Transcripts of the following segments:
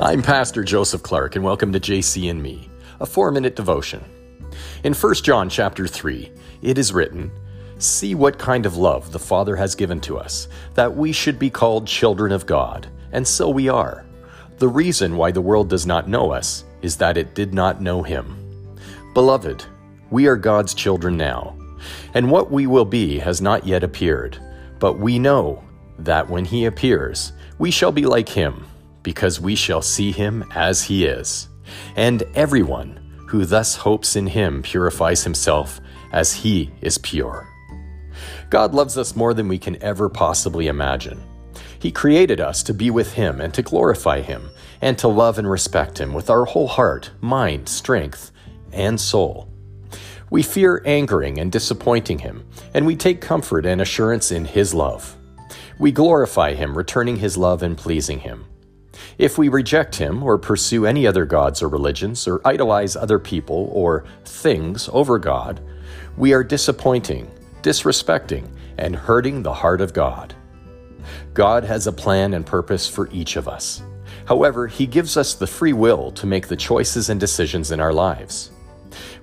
I'm Pastor Joseph Clark, and welcome to JC and Me, a four minute devotion. In 1 John chapter 3, it is written, See what kind of love the Father has given to us, that we should be called children of God, and so we are. The reason why the world does not know us is that it did not know Him. Beloved, we are God's children now, and what we will be has not yet appeared, but we know that when He appears, we shall be like Him because we shall see him as he is. And everyone who thus hopes in him purifies himself as he is pure. God loves us more than we can ever possibly imagine. He created us to be with Him and to glorify Him, and to love and respect Him with our whole heart, mind, strength, and soul. We fear angering and disappointing Him, and we take comfort and assurance in His love. We glorify Him, returning His love and pleasing Him. If we reject him or pursue any other gods or religions or idolize other people or things over God, we are disappointing, disrespecting, and hurting the heart of God. God has a plan and purpose for each of us. However, He gives us the free will to make the choices and decisions in our lives.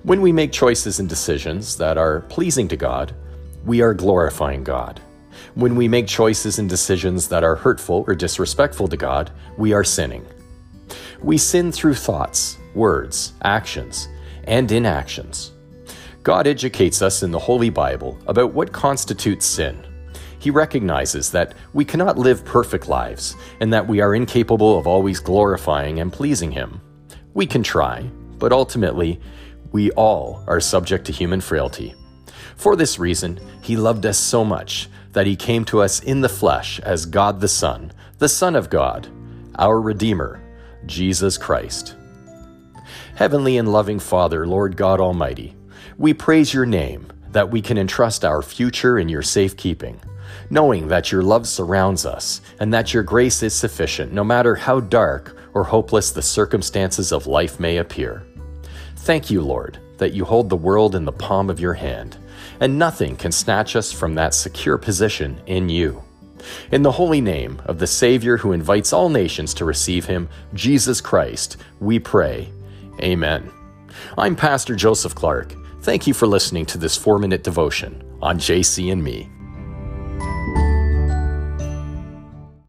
When we make choices and decisions that are pleasing to God, we are glorifying God. When we make choices and decisions that are hurtful or disrespectful to God, we are sinning. We sin through thoughts, words, actions, and inactions. God educates us in the Holy Bible about what constitutes sin. He recognizes that we cannot live perfect lives and that we are incapable of always glorifying and pleasing Him. We can try, but ultimately, we all are subject to human frailty. For this reason, He loved us so much that he came to us in the flesh as God the Son, the Son of God, our Redeemer, Jesus Christ. Heavenly and loving Father, Lord God Almighty, we praise your name that we can entrust our future in your safekeeping, knowing that your love surrounds us and that your grace is sufficient no matter how dark or hopeless the circumstances of life may appear. Thank you, Lord, that you hold the world in the palm of your hand and nothing can snatch us from that secure position in you. In the holy name of the Savior who invites all nations to receive him, Jesus Christ, we pray. Amen. I'm Pastor Joseph Clark. Thank you for listening to this four minute devotion on JC and Me.